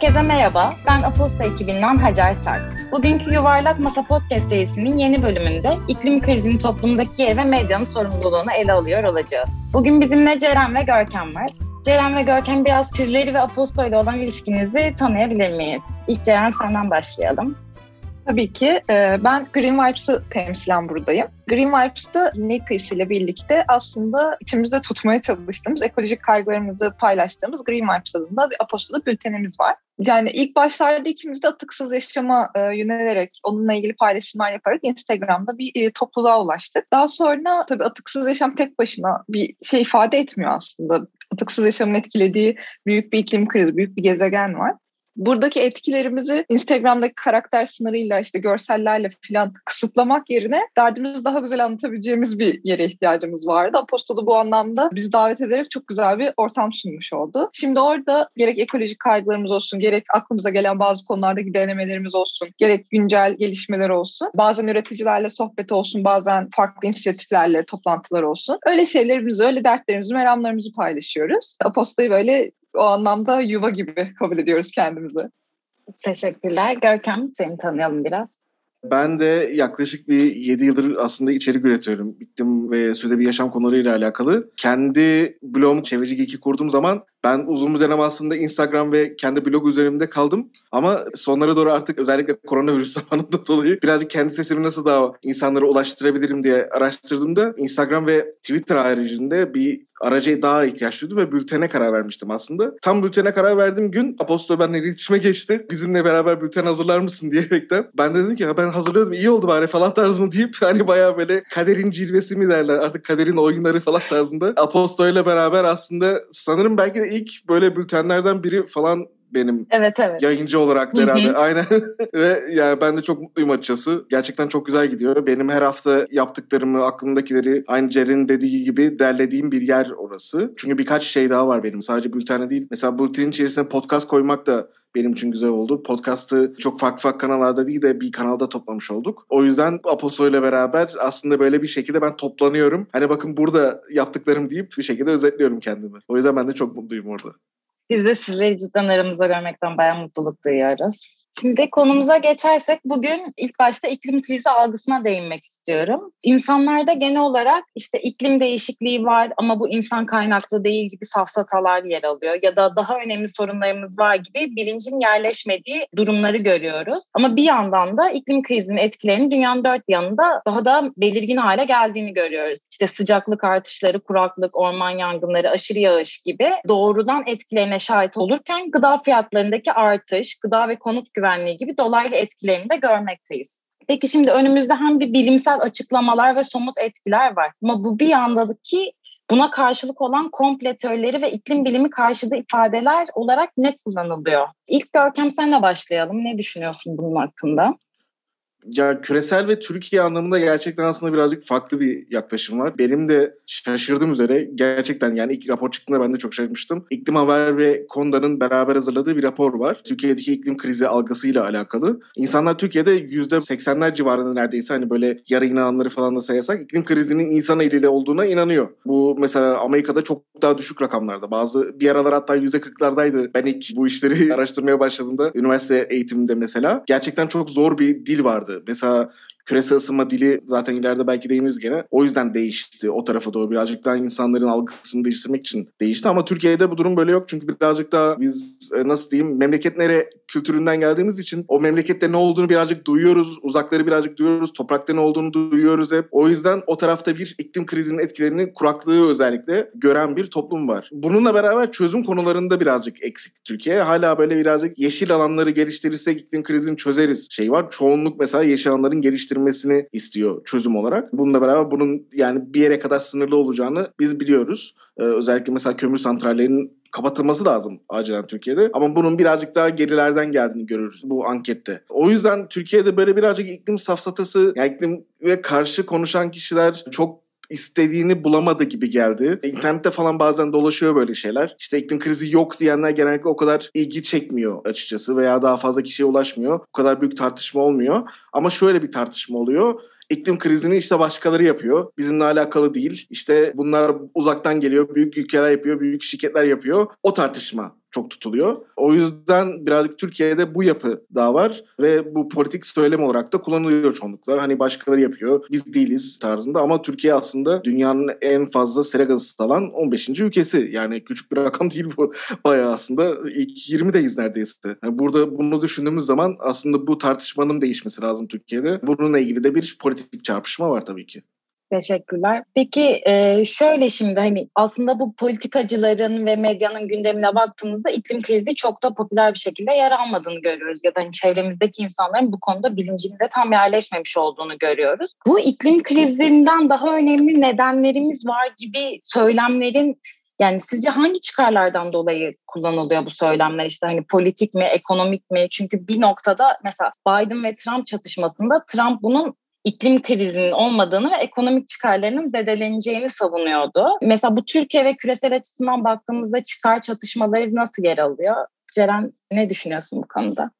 Herkese merhaba, ben Aposta ekibinden Hacer Sert. Bugünkü Yuvarlak Masa Podcast serisinin yeni bölümünde iklim krizinin toplumdaki yeri ve medyanın sorumluluğunu ele alıyor olacağız. Bugün bizimle Ceren ve Görkem var. Ceren ve Görkem biraz sizleri ve Aposto ile olan ilişkinizi tanıyabilir miyiz? İlk Ceren senden başlayalım. Tabii ki. Ee, ben Green Vibes'ı temsilen buradayım. Green Vibes'ta Nil ile birlikte aslında içimizde tutmaya çalıştığımız, ekolojik kaygılarımızı paylaştığımız Green Vibes adında bir apostolu bültenimiz var. Yani ilk başlarda ikimiz de atıksız yaşama e, yönelerek, onunla ilgili paylaşımlar yaparak Instagram'da bir e, topluluğa ulaştık. Daha sonra tabii atıksız yaşam tek başına bir şey ifade etmiyor aslında. Atıksız yaşamın etkilediği büyük bir iklim krizi, büyük bir gezegen var buradaki etkilerimizi Instagram'daki karakter sınırıyla işte görsellerle falan kısıtlamak yerine derdimizi daha güzel anlatabileceğimiz bir yere ihtiyacımız vardı. Aposto da bu anlamda bizi davet ederek çok güzel bir ortam sunmuş oldu. Şimdi orada gerek ekolojik kaygılarımız olsun, gerek aklımıza gelen bazı konulardaki denemelerimiz olsun, gerek güncel gelişmeler olsun, bazen üreticilerle sohbet olsun, bazen farklı inisiyatiflerle toplantılar olsun. Öyle şeylerimizi, öyle dertlerimizi, meramlarımızı paylaşıyoruz. Aposto'yu böyle o anlamda yuva gibi kabul ediyoruz kendimizi. Teşekkürler. Görkem seni tanıyalım biraz. Ben de yaklaşık bir 7 yıldır aslında içerik üretiyorum. Iklim ve sürdürülebilir yaşam konularıyla alakalı. Kendi blogumu Çevreci Geek'i kurduğum zaman ben uzun bir dönem aslında Instagram ve kendi blog üzerimde kaldım. Ama sonlara doğru artık özellikle koronavirüs zamanında dolayı birazcık kendi sesimi nasıl daha insanlara ulaştırabilirim diye araştırdığımda Instagram ve Twitter haricinde bir araca daha ihtiyaç duydum ve bültene karar vermiştim aslında. Tam bültene karar verdiğim gün Apostol benimle iletişime geçti. Bizimle beraber bülten hazırlar mısın diyerekten. Ben de dedim ki ben hazırlıyordum iyi oldu bari falan tarzında deyip hani bayağı böyle kaderin cilvesi mi derler artık kaderin oyunları falan tarzında. Apostol ile beraber aslında sanırım belki de ilk böyle bültenlerden biri falan benim evet, evet. yayıncı olarak da herhalde. Aynen. Ve yani ben de çok mutluyum açıkçası. Gerçekten çok güzel gidiyor. Benim her hafta yaptıklarımı, aklımdakileri aynı Ceren'in dediği gibi derlediğim bir yer orası. Çünkü birkaç şey daha var benim. Sadece bültene değil. Mesela bültenin içerisine podcast koymak da benim için güzel oldu. Podcast'ı çok farklı farklı kanallarda değil de bir kanalda toplamış olduk. O yüzden Aposto ile beraber aslında böyle bir şekilde ben toplanıyorum. Hani bakın burada yaptıklarım deyip bir şekilde özetliyorum kendimi. O yüzden ben de çok mutluyum orada. Biz de sizleri cidden aramızda görmekten bayağı mutluluk duyuyoruz. Şimdi konumuza geçersek bugün ilk başta iklim krizi algısına değinmek istiyorum. İnsanlarda genel olarak işte iklim değişikliği var ama bu insan kaynaklı değil gibi safsatalar yer alıyor ya da daha önemli sorunlarımız var gibi bilincin yerleşmediği durumları görüyoruz. Ama bir yandan da iklim krizinin etkilerinin dünyanın dört yanında daha da belirgin hale geldiğini görüyoruz. İşte sıcaklık artışları, kuraklık, orman yangınları, aşırı yağış gibi doğrudan etkilerine şahit olurken gıda fiyatlarındaki artış, gıda ve konut güvenliği gibi dolaylı etkilerini de görmekteyiz. Peki şimdi önümüzde hem bir bilimsel açıklamalar ve somut etkiler var. Ama bu bir yandaki buna karşılık olan komple teorileri ve iklim bilimi karşıtı ifadeler olarak ne kullanılıyor? İlk Görkem senle başlayalım. Ne düşünüyorsun bunun hakkında? Ya küresel ve Türkiye anlamında gerçekten aslında birazcık farklı bir yaklaşım var. Benim de şaşırdığım üzere gerçekten yani ilk rapor çıktığında ben de çok şaşırmıştım. İklim Haber ve Konda'nın beraber hazırladığı bir rapor var. Türkiye'deki iklim krizi algısıyla alakalı. İnsanlar Türkiye'de %80'ler civarında neredeyse hani böyle yarı inananları falan da sayasak iklim krizinin insan eliyle olduğuna inanıyor. Bu mesela Amerika'da çok daha düşük rakamlarda. Bazı bir aralar hatta %40'lardaydı. Ben ilk bu işleri araştırmaya başladığımda üniversite eğitiminde mesela gerçekten çok zor bir dil vardı vardı. Mesela küresel ısınma dili zaten ileride belki değiniriz gene. O yüzden değişti o tarafa doğru. Birazcık daha insanların algısını değiştirmek için değişti. Ama Türkiye'de bu durum böyle yok. Çünkü birazcık daha biz e, nasıl diyeyim memleket nere kültüründen geldiğimiz için o memlekette ne olduğunu birazcık duyuyoruz. Uzakları birazcık duyuyoruz. Toprakta ne olduğunu duyuyoruz hep. O yüzden o tarafta bir iklim krizinin etkilerini kuraklığı özellikle gören bir toplum var. Bununla beraber çözüm konularında birazcık eksik Türkiye. Hala böyle birazcık yeşil alanları geliştirirsek iklim krizini çözeriz şey var. Çoğunluk mesela yeşil alanların geliştirmesini istiyor çözüm olarak. Bununla beraber bunun yani bir yere kadar sınırlı olacağını biz biliyoruz. Ee, özellikle mesela kömür santrallerinin kapatılması lazım acilen Türkiye'de. Ama bunun birazcık daha gerilerden geldiğini görürüz bu ankette. O yüzden Türkiye'de böyle birazcık iklim safsatası, yani iklim ve karşı konuşan kişiler çok istediğini bulamadı gibi geldi. İnternette falan bazen dolaşıyor böyle şeyler. İşte iklim krizi yok diyenler genellikle o kadar ilgi çekmiyor açıkçası veya daha fazla kişiye ulaşmıyor. O kadar büyük tartışma olmuyor. Ama şöyle bir tartışma oluyor iklim krizini işte başkaları yapıyor. Bizimle alakalı değil. İşte bunlar uzaktan geliyor. Büyük ülkeler yapıyor. Büyük şirketler yapıyor. O tartışma çok tutuluyor. O yüzden birazcık Türkiye'de bu yapı daha var ve bu politik söylem olarak da kullanılıyor çoğunlukla. Hani başkaları yapıyor, biz değiliz tarzında ama Türkiye aslında dünyanın en fazla sera gazı salan 15. ülkesi. Yani küçük bir rakam değil bu. Bayağı aslında ilk 20'deyiz neredeyse. Yani burada bunu düşündüğümüz zaman aslında bu tartışmanın değişmesi lazım Türkiye'de. Bununla ilgili de bir politik çarpışma var tabii ki. Teşekkürler. Peki şöyle şimdi hani aslında bu politikacıların ve medyanın gündemine baktığımızda iklim krizi çok da popüler bir şekilde yer almadığını görüyoruz. Ya da hani çevremizdeki insanların bu konuda bilincinde tam yerleşmemiş olduğunu görüyoruz. Bu iklim krizinden daha önemli nedenlerimiz var gibi söylemlerin yani sizce hangi çıkarlardan dolayı kullanılıyor bu söylemler? İşte hani politik mi, ekonomik mi? Çünkü bir noktada mesela Biden ve Trump çatışmasında Trump bunun iklim krizinin olmadığını ve ekonomik çıkarlarının zedeleneceğini savunuyordu. Mesela bu Türkiye ve küresel açısından baktığımızda çıkar çatışmaları nasıl yer alıyor? Ceren ne düşünüyorsun bu konuda?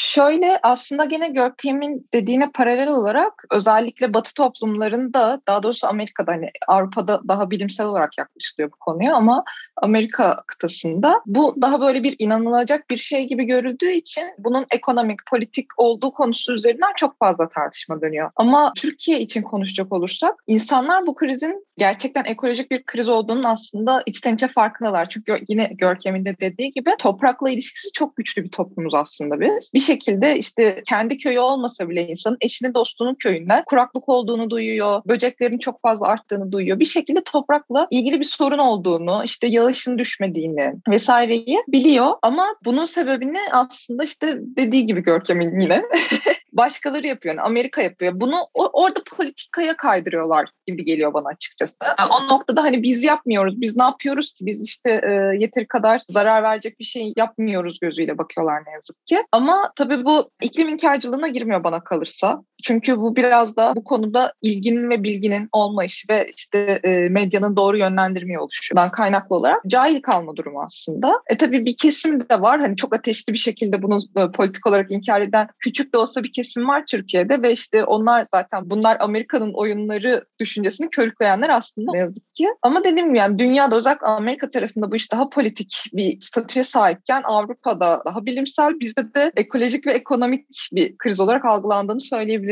Şöyle aslında gene Görkem'in dediğine paralel olarak özellikle Batı toplumlarında daha doğrusu Amerika'da hani Avrupa'da daha bilimsel olarak yaklaşılıyor bu konuya ama Amerika kıtasında bu daha böyle bir inanılacak bir şey gibi görüldüğü için bunun ekonomik, politik olduğu konusu üzerinden çok fazla tartışma dönüyor. Ama Türkiye için konuşacak olursak insanlar bu krizin gerçekten ekolojik bir kriz olduğunun aslında içten içe farkındalar. Çünkü yine Görkem'in de dediği gibi toprakla ilişkisi çok güçlü bir toplumuz aslında biz. Bir şekilde işte kendi köyü olmasa bile insanın eşini dostunun köyünden kuraklık olduğunu duyuyor, böceklerin çok fazla arttığını duyuyor. Bir şekilde toprakla ilgili bir sorun olduğunu, işte yağışın düşmediğini vesaireyi biliyor ama bunun sebebini aslında işte dediği gibi Görkem'in yine başkaları yapıyor. Yani Amerika yapıyor. Bunu orada politikaya kaydırıyorlar gibi geliyor bana açıkçası. Yani o noktada hani biz yapmıyoruz. Biz ne yapıyoruz ki? Biz işte e, yeteri kadar zarar verecek bir şey yapmıyoruz gözüyle bakıyorlar ne yazık ki. Ama tabii bu iklim inkarcılığına girmiyor bana kalırsa. Çünkü bu biraz da bu konuda ilginin ve bilginin olmayışı ve işte e, medyanın doğru yönlendirmeye oluşundan kaynaklı olarak cahil kalma durumu aslında. E tabii bir kesim de var hani çok ateşli bir şekilde bunu e, politik olarak inkar eden küçük de olsa bir kesim var Türkiye'de ve işte onlar zaten bunlar Amerika'nın oyunları düşüncesini körükleyenler aslında ne yazık ki. Ama dediğim gibi yani dünyada özellikle Amerika tarafında bu iş daha politik bir statüye sahipken Avrupa'da daha bilimsel bizde de ekolojik ve ekonomik bir kriz olarak algılandığını söyleyebilirim.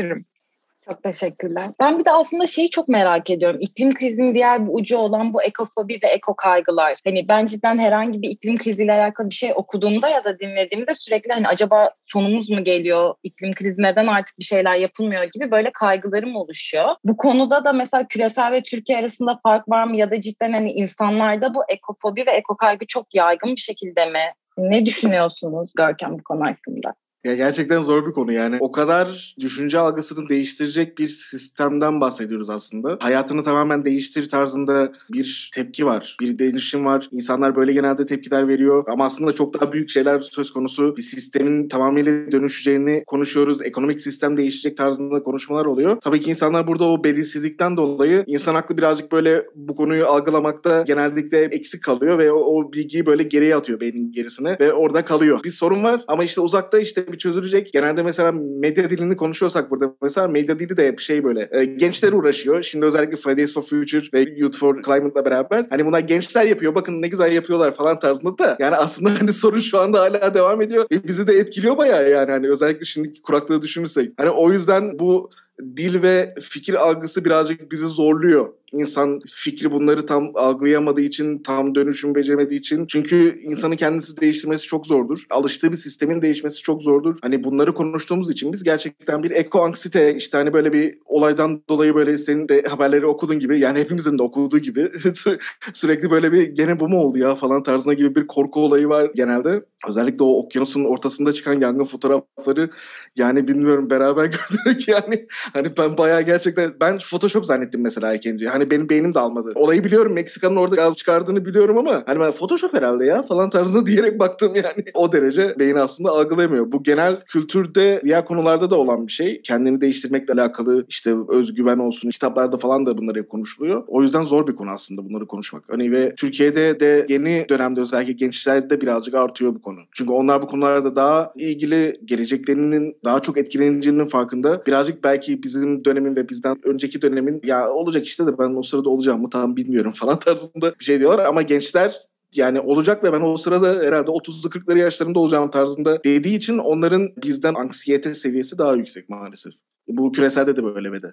Çok teşekkürler. Ben bir de aslında şeyi çok merak ediyorum. İklim krizinin diğer bir ucu olan bu ekofobi ve eko kaygılar. Hani ben cidden herhangi bir iklim kriziyle alakalı bir şey okuduğumda ya da dinlediğimde sürekli hani acaba sonumuz mu geliyor? İklim krizi neden artık bir şeyler yapılmıyor gibi böyle kaygılarım oluşuyor. Bu konuda da mesela küresel ve Türkiye arasında fark var mı ya da cidden hani insanlarda bu ekofobi ve eko kaygı çok yaygın bir şekilde mi? Ne düşünüyorsunuz Görkem bu konu hakkında? Ya gerçekten zor bir konu yani. O kadar düşünce algısını değiştirecek bir sistemden bahsediyoruz aslında. Hayatını tamamen değiştir tarzında bir tepki var. Bir değişim var. İnsanlar böyle genelde tepkiler veriyor. Ama aslında çok daha büyük şeyler söz konusu. Bir sistemin tamamıyla dönüşeceğini konuşuyoruz. Ekonomik sistem değişecek tarzında konuşmalar oluyor. Tabii ki insanlar burada o belirsizlikten dolayı insan aklı birazcık böyle bu konuyu algılamakta genellikle eksik kalıyor ve o, o bilgiyi böyle geriye atıyor beynin gerisine ve orada kalıyor. Bir sorun var ama işte uzakta işte bir çözülecek. Genelde mesela medya dilini konuşuyorsak burada mesela medya dili de hep şey böyle e, gençler uğraşıyor. Şimdi özellikle Fridays for Future ve Youth for Climate'la beraber hani bunlar gençler yapıyor. Bakın ne güzel yapıyorlar falan tarzında da yani aslında hani sorun şu anda hala devam ediyor ve bizi de etkiliyor bayağı yani hani özellikle şimdiki kuraklığı düşünürsek. Hani o yüzden bu dil ve fikir algısı birazcık bizi zorluyor. İnsan fikri bunları tam algılayamadığı için, tam dönüşüm beceremediği için. Çünkü insanın kendisi değiştirmesi çok zordur. Alıştığı bir sistemin değişmesi çok zordur. Hani bunları konuştuğumuz için biz gerçekten bir eko anksite işte hani böyle bir olaydan dolayı böyle senin de haberleri okudun gibi yani hepimizin de okuduğu gibi sürekli böyle bir gene bu mu oldu ya falan tarzına gibi bir korku olayı var genelde. Özellikle o okyanusun ortasında çıkan yangın fotoğrafları yani bilmiyorum beraber gördük yani Hani ben bayağı gerçekten ben Photoshop zannettim mesela ikinci. Hani benim beynim de almadı. Olayı biliyorum Meksika'nın orada gaz çıkardığını biliyorum ama hani ben Photoshop herhalde ya falan tarzında diyerek baktım yani. O derece beyin aslında algılayamıyor. Bu genel kültürde diğer konularda da olan bir şey. Kendini değiştirmekle alakalı işte özgüven olsun kitaplarda falan da bunlar hep konuşuluyor. O yüzden zor bir konu aslında bunları konuşmak. Hani ve Türkiye'de de yeni dönemde özellikle gençlerde birazcık artıyor bu konu. Çünkü onlar bu konularda daha ilgili geleceklerinin daha çok etkileneceğinin farkında. Birazcık belki bizim dönemin ve bizden önceki dönemin ya olacak işte de ben o sırada olacağım mı tam bilmiyorum falan tarzında bir şey diyorlar ama gençler yani olacak ve ben o sırada herhalde 30'lu 40'ları yaşlarında olacağım tarzında dediği için onların bizden anksiyete seviyesi daha yüksek maalesef. Bu küreselde de böyle ve de.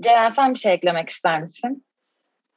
Ceren sen bir şey eklemek ister misin?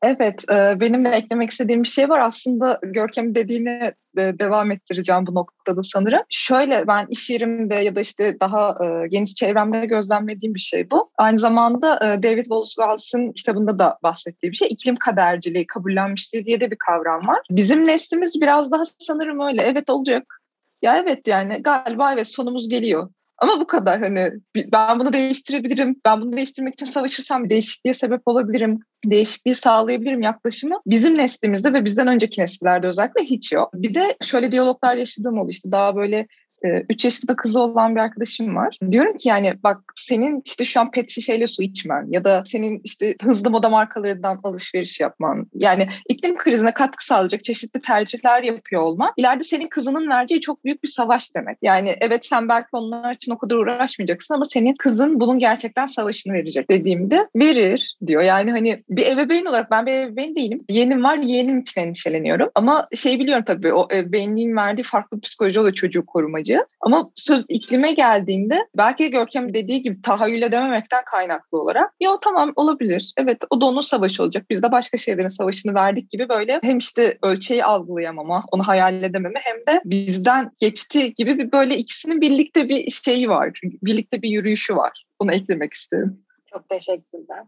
Evet, e, benim de eklemek istediğim bir şey var. Aslında Görkem dediğini de devam ettireceğim bu noktada sanırım. Şöyle ben iş yerimde ya da işte daha e, geniş çevremde gözlemlediğim bir şey bu. Aynı zamanda e, David Wallace'ın kitabında da bahsettiği bir şey. iklim kaderciliği, kabullenmişliği diye de bir kavram var. Bizim neslimiz biraz daha sanırım öyle. Evet olacak. Ya evet yani galiba evet sonumuz geliyor. Ama bu kadar hani ben bunu değiştirebilirim. Ben bunu değiştirmek için savaşırsam bir değişikliğe sebep olabilirim. Değişikliği sağlayabilirim yaklaşımı bizim neslimizde ve bizden önceki nesillerde özellikle hiç yok. Bir de şöyle diyaloglar yaşadığım oldu işte daha böyle 3 yaşında kızı olan bir arkadaşım var. Diyorum ki yani bak senin işte şu an pet şişeyle su içmen ya da senin işte hızlı moda markalarından alışveriş yapman yani iklim krizine katkı sağlayacak çeşitli tercihler yapıyor olman ileride senin kızının vereceği çok büyük bir savaş demek. Yani evet sen belki onlar için o kadar uğraşmayacaksın ama senin kızın bunun gerçekten savaşını verecek dediğimde verir diyor. Yani hani bir ebeveyn olarak ben bir ebeveyn değilim. Yeğenim var yeğenim için endişeleniyorum. Ama şey biliyorum tabii o ebeveynliğin verdiği farklı psikoloji oluyor çocuğu korumacı amacı. Ama söz iklime geldiğinde belki Görkem dediği gibi tahayyül edememekten kaynaklı olarak ya tamam olabilir. Evet o da onun savaşı olacak. Biz de başka şeylerin savaşını verdik gibi böyle hem işte ölçeği algılayamama, onu hayal edememe hem de bizden geçti gibi bir böyle ikisinin birlikte bir şeyi var. Birlikte bir yürüyüşü var. Bunu eklemek isterim. Çok teşekkürler.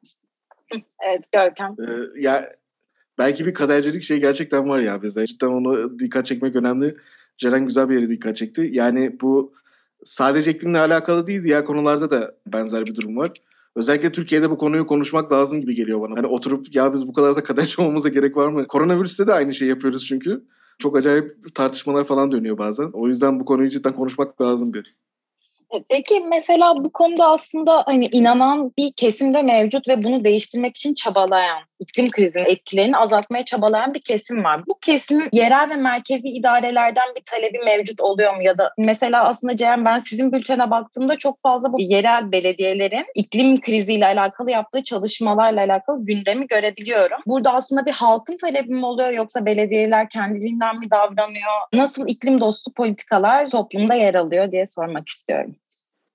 evet Görkem. Ee, ya belki bir kadercilik şey gerçekten var ya bizde. Cidden onu dikkat çekmek önemli. Ceren güzel bir yere dikkat çekti. Yani bu sadece iklimle alakalı değil diğer konularda da benzer bir durum var. Özellikle Türkiye'de bu konuyu konuşmak lazım gibi geliyor bana. Hani oturup ya biz bu kadar da kaderci olmamıza gerek var mı? Koronavirüste de aynı şeyi yapıyoruz çünkü. Çok acayip tartışmalar falan dönüyor bazen. O yüzden bu konuyu cidden konuşmak lazım bir. Peki mesela bu konuda aslında hani inanan bir kesimde mevcut ve bunu değiştirmek için çabalayan, iklim krizinin etkilerini azaltmaya çabalayan bir kesim var. Bu kesim yerel ve merkezi idarelerden bir talebi mevcut oluyor mu? Ya da mesela aslında Cem ben sizin bültene baktığımda çok fazla bu yerel belediyelerin iklim kriziyle alakalı yaptığı çalışmalarla alakalı gündemi görebiliyorum. Burada aslında bir halkın talebi mi oluyor yoksa belediyeler kendiliğinden mi davranıyor? Nasıl iklim dostu politikalar toplumda yer alıyor diye sormak istiyorum.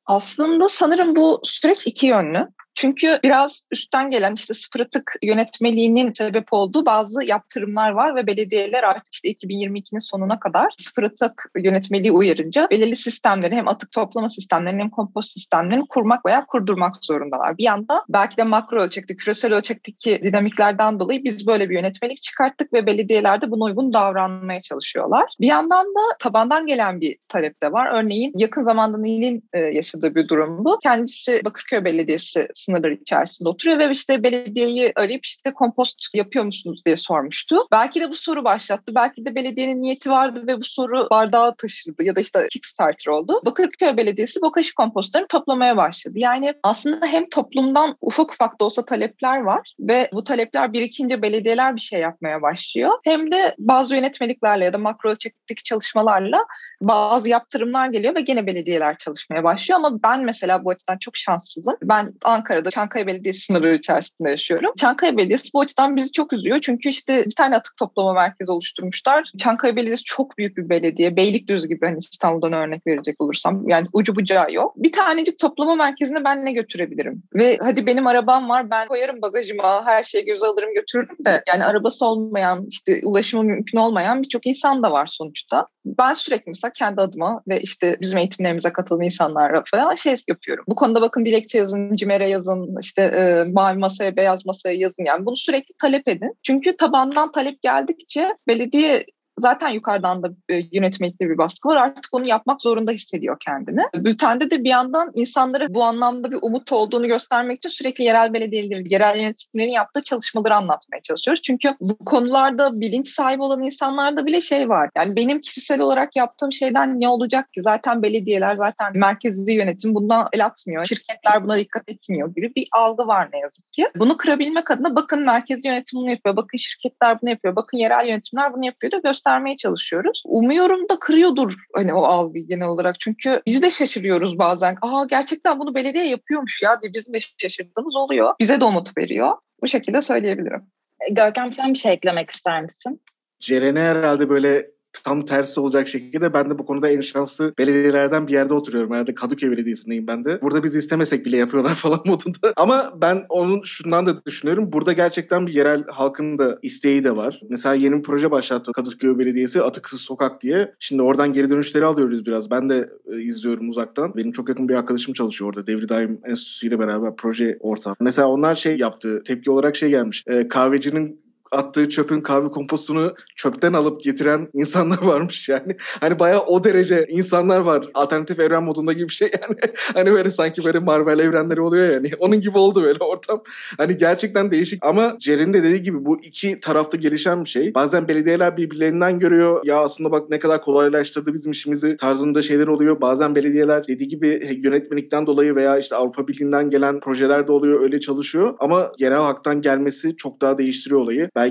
Aslında sanırım bu süreç iki yönlü. Çünkü biraz üstten gelen işte sıfır atık yönetmeliğinin sebep olduğu bazı yaptırımlar var ve belediyeler artık işte 2022'nin sonuna kadar sıfır atık yönetmeliği uyarınca belirli sistemleri hem atık toplama sistemlerini hem kompost sistemlerini kurmak veya kurdurmak zorundalar. Bir yanda belki de makro ölçekte, küresel ölçekteki dinamiklerden dolayı biz böyle bir yönetmelik çıkarttık ve belediyeler de buna uygun davranmaya çalışıyorlar. Bir yandan da tabandan gelen bir talep de var. Örneğin yakın zamanda Nil'in yaşadığı bir durum bu. Kendisi Bakırköy Belediyesi sınırları içerisinde oturuyor ve işte belediyeyi arayıp işte kompost yapıyor musunuz diye sormuştu. Belki de bu soru başlattı. Belki de belediyenin niyeti vardı ve bu soru bardağa taşıdı ya da işte Kickstarter oldu. Bakırköy Belediyesi bokaşı kompostlarını toplamaya başladı. Yani aslında hem toplumdan ufak ufak da olsa talepler var ve bu talepler birikince belediyeler bir şey yapmaya başlıyor. Hem de bazı yönetmeliklerle ya da makro ölçekteki çalışmalarla bazı yaptırımlar geliyor ve gene belediyeler çalışmaya başlıyor ama ben mesela bu açıdan çok şanssızım. Ben Ankara'da Çankaya Belediyesi sınırları içerisinde yaşıyorum. Çankaya Belediyesi bu açıdan bizi çok üzüyor çünkü işte bir tane atık toplama merkezi oluşturmuşlar. Çankaya Belediyesi çok büyük bir belediye. Beylikdüzü gibi hani İstanbul'dan örnek verecek olursam yani ucu bucağı yok. Bir tanecik toplama merkezine ben ne götürebilirim? Ve hadi benim arabam var ben koyarım bagajıma her şeyi göz alırım götürürüm de yani arabası olmayan işte ulaşımı mümkün olmayan birçok insan da var sonuçta. Ben sürekli mesela kendi adıma ve işte bizim eğitimlerimize katılan insanlara falan şey yapıyorum. Bu konuda bakın dilekçe yazın, CİMER'e yazın, işte e, mavi masaya, beyaz masaya yazın. Yani bunu sürekli talep edin. Çünkü tabandan talep geldikçe belediye zaten yukarıdan da e, yönetmelikte bir baskı var. Artık onu yapmak zorunda hissediyor kendini. Bültende de bir yandan insanlara bu anlamda bir umut olduğunu göstermek için sürekli yerel belediyelerin, yerel yönetimlerin yaptığı çalışmaları anlatmaya çalışıyoruz. Çünkü bu konularda bilinç sahibi olan insanlarda bile şey var. Yani benim kişisel olarak yaptığım şeyden ne olacak ki? Zaten belediyeler, zaten merkezi yönetim bundan el atmıyor. Şirketler buna dikkat etmiyor gibi bir algı var ne yazık ki. Bunu kırabilmek adına bakın merkezi yönetim bunu yapıyor, bakın şirketler bunu yapıyor, bakın yerel yönetimler bunu yapıyor da göster göstermeye çalışıyoruz. Umuyorum da kırıyordur hani o algıyı genel olarak. Çünkü biz de şaşırıyoruz bazen. Aa gerçekten bunu belediye yapıyormuş ya diye bizim de şaşırdığımız oluyor. Bize de umut veriyor. Bu şekilde söyleyebilirim. Görkem sen bir şey eklemek ister misin? Ceren'e herhalde böyle tam tersi olacak şekilde ben de bu konuda en şanslı belediyelerden bir yerde oturuyorum. Herhalde Kadıköy Belediyesi'ndeyim ben de. Burada biz istemesek bile yapıyorlar falan modunda. Ama ben onun şundan da düşünüyorum. Burada gerçekten bir yerel halkın da isteği de var. Mesela yeni bir proje başlattı Kadıköy Belediyesi Atıksız Sokak diye. Şimdi oradan geri dönüşleri alıyoruz biraz. Ben de e, izliyorum uzaktan. Benim çok yakın bir arkadaşım çalışıyor orada. Devri Daim Enstitüsü ile beraber proje ortağı. Mesela onlar şey yaptı. Tepki olarak şey gelmiş. E, kahvecinin attığı çöpün kahve kompostunu çöpten alıp getiren insanlar varmış yani. Hani bayağı o derece insanlar var. Alternatif evren modunda gibi bir şey yani. hani böyle sanki böyle Marvel evrenleri oluyor yani. Onun gibi oldu böyle ortam. Hani gerçekten değişik ama Jerry'nin de dediği gibi bu iki tarafta gelişen bir şey. Bazen belediyeler birbirlerinden görüyor. Ya aslında bak ne kadar kolaylaştırdı bizim işimizi tarzında şeyler oluyor. Bazen belediyeler dediği gibi yönetmelikten dolayı veya işte Avrupa Birliği'nden gelen projeler de oluyor. Öyle çalışıyor. Ama yerel halktan gelmesi çok daha değiştiriyor olayı. Belki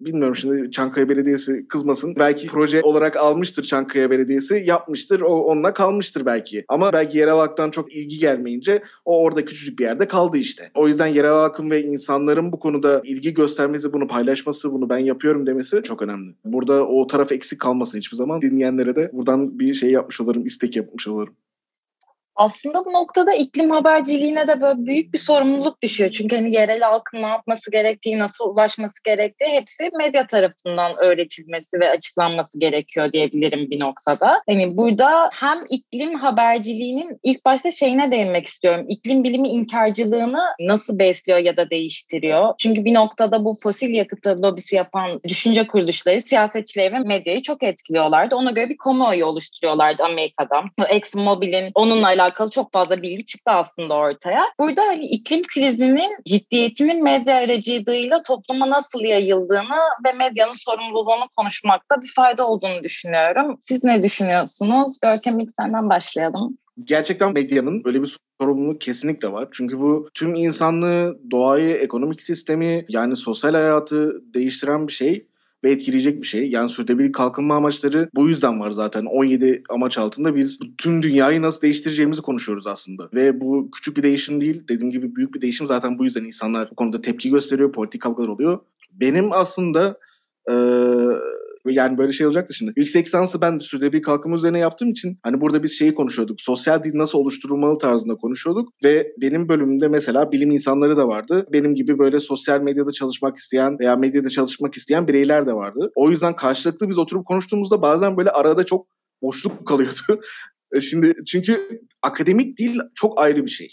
bilmiyorum şimdi Çankaya Belediyesi kızmasın. Belki proje olarak almıştır Çankaya Belediyesi, yapmıştır, o onunla kalmıştır belki. Ama belki yerel halktan çok ilgi gelmeyince o orada küçücük bir yerde kaldı işte. O yüzden yerel halkın ve insanların bu konuda ilgi göstermesi, bunu paylaşması, bunu ben yapıyorum demesi çok önemli. Burada o taraf eksik kalmasın hiçbir zaman. Dinleyenlere de buradan bir şey yapmış olurum, istek yapmış olurum. Aslında bu noktada iklim haberciliğine de böyle büyük bir sorumluluk düşüyor. Çünkü hani yerel halkın ne yapması gerektiği, nasıl ulaşması gerektiği hepsi medya tarafından öğretilmesi ve açıklanması gerekiyor diyebilirim bir noktada. Hani burada hem iklim haberciliğinin ilk başta şeyine değinmek istiyorum. İklim bilimi inkarcılığını nasıl besliyor ya da değiştiriyor? Çünkü bir noktada bu fosil yakıtı lobisi yapan düşünce kuruluşları siyasetçileri ve medyayı çok etkiliyorlardı. Ona göre bir kamuoyu oluşturuyorlardı Amerika'da. ExxonMobil'in onunla alakalı alakalı çok fazla bilgi çıktı aslında ortaya. Burada hani iklim krizinin ciddiyetinin medya aracılığıyla topluma nasıl yayıldığını ve medyanın sorumluluğunu konuşmakta bir fayda olduğunu düşünüyorum. Siz ne düşünüyorsunuz? Görkem ilk senden başlayalım gerçekten medyanın böyle bir sorumluluğu kesinlikle var. Çünkü bu tüm insanlığı, doğayı, ekonomik sistemi yani sosyal hayatı değiştiren bir şey ve etkileyecek bir şey. Yani sürdürülebilir kalkınma amaçları bu yüzden var zaten. 17 amaç altında biz tüm dünyayı nasıl değiştireceğimizi konuşuyoruz aslında. Ve bu küçük bir değişim değil. Dediğim gibi büyük bir değişim. Zaten bu yüzden insanlar bu konuda tepki gösteriyor. Politik kavgalar oluyor. Benim aslında ee, yani böyle şey olacaktı şimdi. Yüksek lisansı ben sürdürülebilir kalkınma üzerine yaptığım için hani burada biz şeyi konuşuyorduk. Sosyal dil nasıl oluşturulmalı tarzında konuşuyorduk ve benim bölümümde mesela bilim insanları da vardı. Benim gibi böyle sosyal medyada çalışmak isteyen veya medyada çalışmak isteyen bireyler de vardı. O yüzden karşılıklı biz oturup konuştuğumuzda bazen böyle arada çok boşluk kalıyordu. E, şimdi çünkü akademik dil çok ayrı bir şey.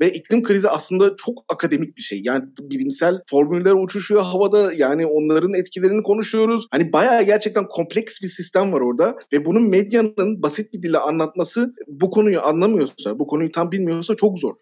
Ve iklim krizi aslında çok akademik bir şey. Yani bilimsel formüller uçuşuyor havada. Yani onların etkilerini konuşuyoruz. Hani bayağı gerçekten kompleks bir sistem var orada. Ve bunun medyanın basit bir dille anlatması bu konuyu anlamıyorsa, bu konuyu tam bilmiyorsa çok zor.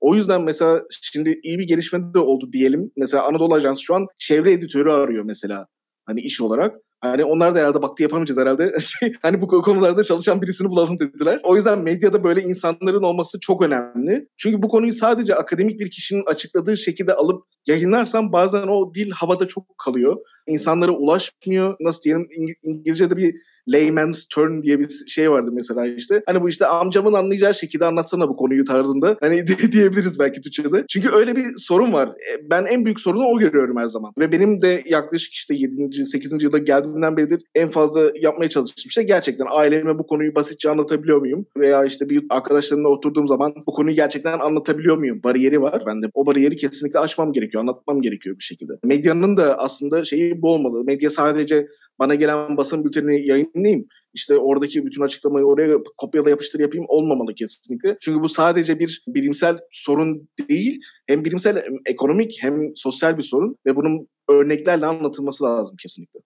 O yüzden mesela şimdi iyi bir gelişme de oldu diyelim. Mesela Anadolu Ajansı şu an çevre editörü arıyor mesela. Hani iş olarak. Hani onlar da herhalde baktı yapamayacağız herhalde. hani bu konularda çalışan birisini bulalım dediler. O yüzden medyada böyle insanların olması çok önemli. Çünkü bu konuyu sadece akademik bir kişinin açıkladığı şekilde alıp yayınlarsam bazen o dil havada çok kalıyor. İnsanlara ulaşmıyor. Nasıl diyelim İngilizce'de bir layman's turn diye bir şey vardı mesela işte. Hani bu işte amcamın anlayacağı şekilde anlatsana bu konuyu tarzında. Hani diyebiliriz belki Türkçe'de. Çünkü öyle bir sorun var. E, ben en büyük sorunu o görüyorum her zaman. Ve benim de yaklaşık işte 7. 8. yılda geldiğimden beridir en fazla yapmaya çalıştığım şey gerçekten aileme bu konuyu basitçe anlatabiliyor muyum? Veya işte bir arkadaşlarımla oturduğum zaman bu konuyu gerçekten anlatabiliyor muyum? Bariyeri var. Ben de o bariyeri kesinlikle aşmam gerekiyor. Anlatmam gerekiyor bir şekilde. Medyanın da aslında şeyi bu olmalı. Medya sadece bana gelen basın bültenini yayınlayayım. İşte oradaki bütün açıklamayı oraya kopyala yapıştır yapayım olmamalı kesinlikle. Çünkü bu sadece bir bilimsel sorun değil. Hem bilimsel hem ekonomik hem sosyal bir sorun ve bunun örneklerle anlatılması lazım kesinlikle.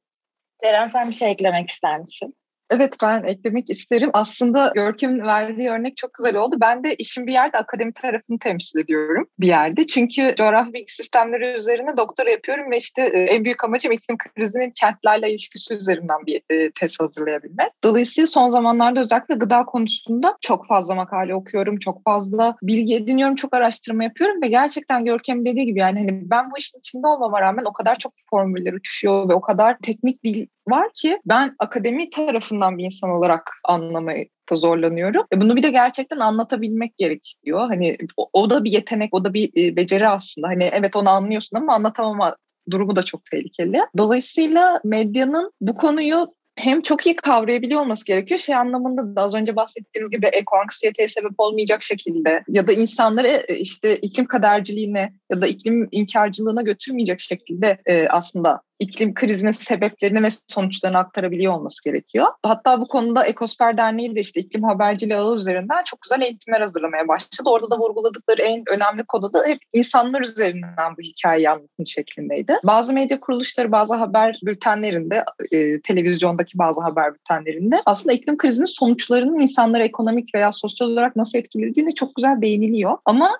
Ceren sen bir şey eklemek ister misin? Evet ben eklemek isterim. Aslında Görkem'in verdiği örnek çok güzel oldu. Ben de işin bir yerde akademi tarafını temsil ediyorum bir yerde. Çünkü coğrafi bilgi sistemleri üzerine doktora yapıyorum ve işte e, en büyük amacım iklim krizinin kentlerle ilişkisi üzerinden bir e, tez hazırlayabilmek. Dolayısıyla son zamanlarda özellikle gıda konusunda çok fazla makale okuyorum, çok fazla bilgi ediniyorum, çok araştırma yapıyorum ve gerçekten Görkem dediği gibi yani hani ben bu işin içinde olmama rağmen o kadar çok formüller uçuşuyor ve o kadar teknik dil var ki ben akademi tarafından bir insan olarak anlamayı da zorlanıyorum. E bunu bir de gerçekten anlatabilmek gerekiyor. Hani o, o da bir yetenek, o da bir e, beceri aslında. Hani evet onu anlıyorsun ama anlatamama durumu da çok tehlikeli. Dolayısıyla medyanın bu konuyu hem çok iyi kavrayabiliyor olması gerekiyor. Şey anlamında da az önce bahsettiğimiz gibi ekoanksiyeteye sebep olmayacak şekilde ya da insanları e, işte iklim kaderciliğine ya da iklim inkarcılığına götürmeyecek şekilde aslında iklim krizinin sebeplerini ve sonuçlarını aktarabiliyor olması gerekiyor. Hatta bu konuda Ekosfer Derneği de işte iklim haberciliği ağı üzerinden çok güzel eğitimler hazırlamaya başladı. Orada da vurguladıkları en önemli konu da hep insanlar üzerinden bu hikayeyi anlatın şeklindeydi. Bazı medya kuruluşları bazı haber bültenlerinde, e, televizyondaki bazı haber bültenlerinde aslında iklim krizinin sonuçlarının insanları ekonomik veya sosyal olarak nasıl etkilediğini çok güzel değiniliyor. Ama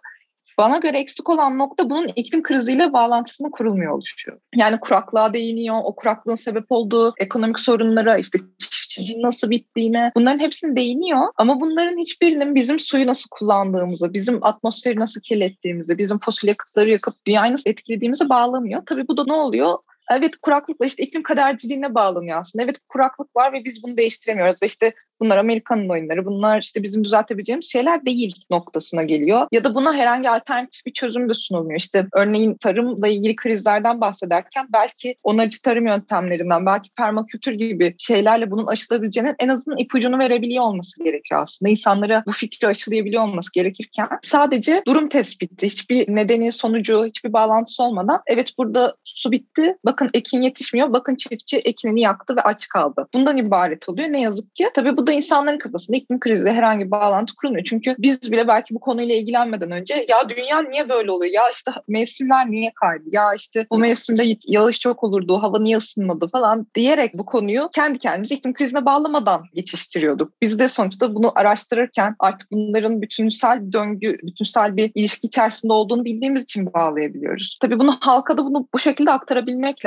bana göre eksik olan nokta bunun iklim kriziyle bağlantısını kurulmuyor oluşuyor. Yani kuraklığa değiniyor, o kuraklığın sebep olduğu ekonomik sorunlara, işte çiftçiliğin nasıl bittiğine bunların hepsini değiniyor. Ama bunların hiçbirinin bizim suyu nasıl kullandığımızı, bizim atmosferi nasıl kirlettiğimizi, bizim fosil yakıtları yakıp dünyayı nasıl etkilediğimizi bağlamıyor. Tabii bu da ne oluyor? Evet kuraklıkla işte iklim kaderciliğine bağlanıyor aslında. Evet kuraklık var ve biz bunu değiştiremiyoruz. Ve işte bunlar Amerika'nın oyunları, bunlar işte bizim düzeltebileceğimiz şeyler değil noktasına geliyor. Ya da buna herhangi alternatif bir çözüm de sunulmuyor. İşte örneğin tarımla ilgili krizlerden bahsederken belki onarıcı tarım yöntemlerinden, belki permakültür gibi şeylerle bunun aşılabileceğinin en azından ipucunu verebiliyor olması gerekiyor aslında. İnsanlara bu fikri aşılayabiliyor olması gerekirken sadece durum tespiti, hiçbir nedeni, sonucu, hiçbir bağlantısı olmadan evet burada su bitti, bakın ekin yetişmiyor, bakın çiftçi ekinini yaktı ve aç kaldı. Bundan ibaret oluyor ne yazık ki. Tabii bu da insanların kafasında iklim kriziyle herhangi bir bağlantı kurulmuyor. Çünkü biz bile belki bu konuyla ilgilenmeden önce ya dünya niye böyle oluyor? Ya işte mevsimler niye kaydı? Ya işte bu mevsimde yağış çok olurdu, hava niye ısınmadı falan diyerek bu konuyu kendi kendimize iklim krizine bağlamadan geçiştiriyorduk. Biz de sonuçta bunu araştırırken artık bunların bütünsel döngü, bütünsel bir ilişki içerisinde olduğunu bildiğimiz için bağlayabiliyoruz. Tabii bunu halka da bunu bu şekilde aktarabilmek.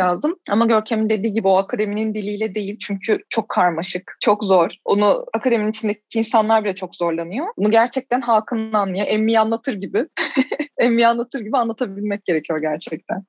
Ama Görkem'in dediği gibi o akademinin diliyle değil çünkü çok karmaşık, çok zor. Onu akademinin içindeki insanlar bile çok zorlanıyor. Bunu gerçekten halkın anlıyor. Emmi anlatır gibi. Emmi anlatır gibi anlatabilmek gerekiyor gerçekten.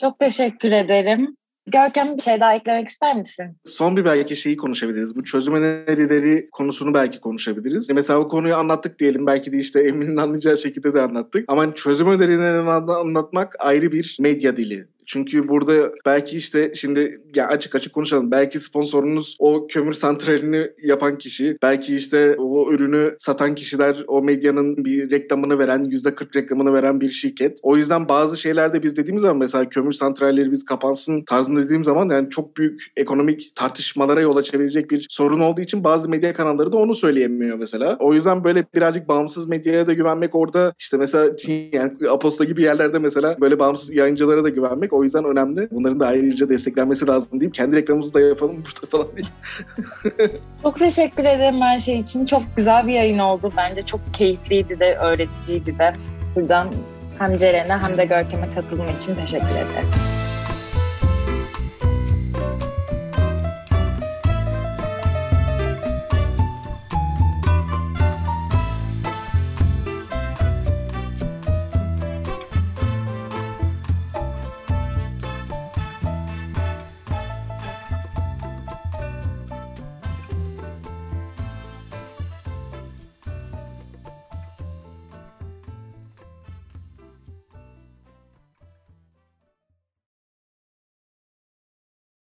Çok teşekkür ederim. Görkem bir şey daha eklemek ister misin? Son bir belki şeyi konuşabiliriz. Bu çözüm önerileri konusunu belki konuşabiliriz. Mesela bu konuyu anlattık diyelim. Belki de işte Emin'in anlayacağı şekilde de anlattık. Ama çözüm önerilerini anlatmak ayrı bir medya dili. Çünkü burada belki işte şimdi ya açık açık konuşalım. Belki sponsorunuz o kömür santralini yapan kişi. Belki işte o ürünü satan kişiler o medyanın bir reklamını veren, %40 reklamını veren bir şirket. O yüzden bazı şeylerde biz dediğimiz zaman mesela kömür santralleri biz kapansın tarzında dediğim zaman yani çok büyük ekonomik tartışmalara yol açabilecek bir sorun olduğu için bazı medya kanalları da onu söyleyemiyor mesela. O yüzden böyle birazcık bağımsız medyaya da güvenmek orada işte mesela yani Aposta gibi yerlerde mesela böyle bağımsız yayıncılara da güvenmek o yüzden önemli. Bunların da ayrıca desteklenmesi lazım deyip kendi reklamımızı da yapalım burada falan diye. çok teşekkür ederim her şey için. Çok güzel bir yayın oldu. Bence çok keyifliydi de, öğreticiydi de. Buradan hem Ceren'e hem de Görkem'e katılım için teşekkür ederim.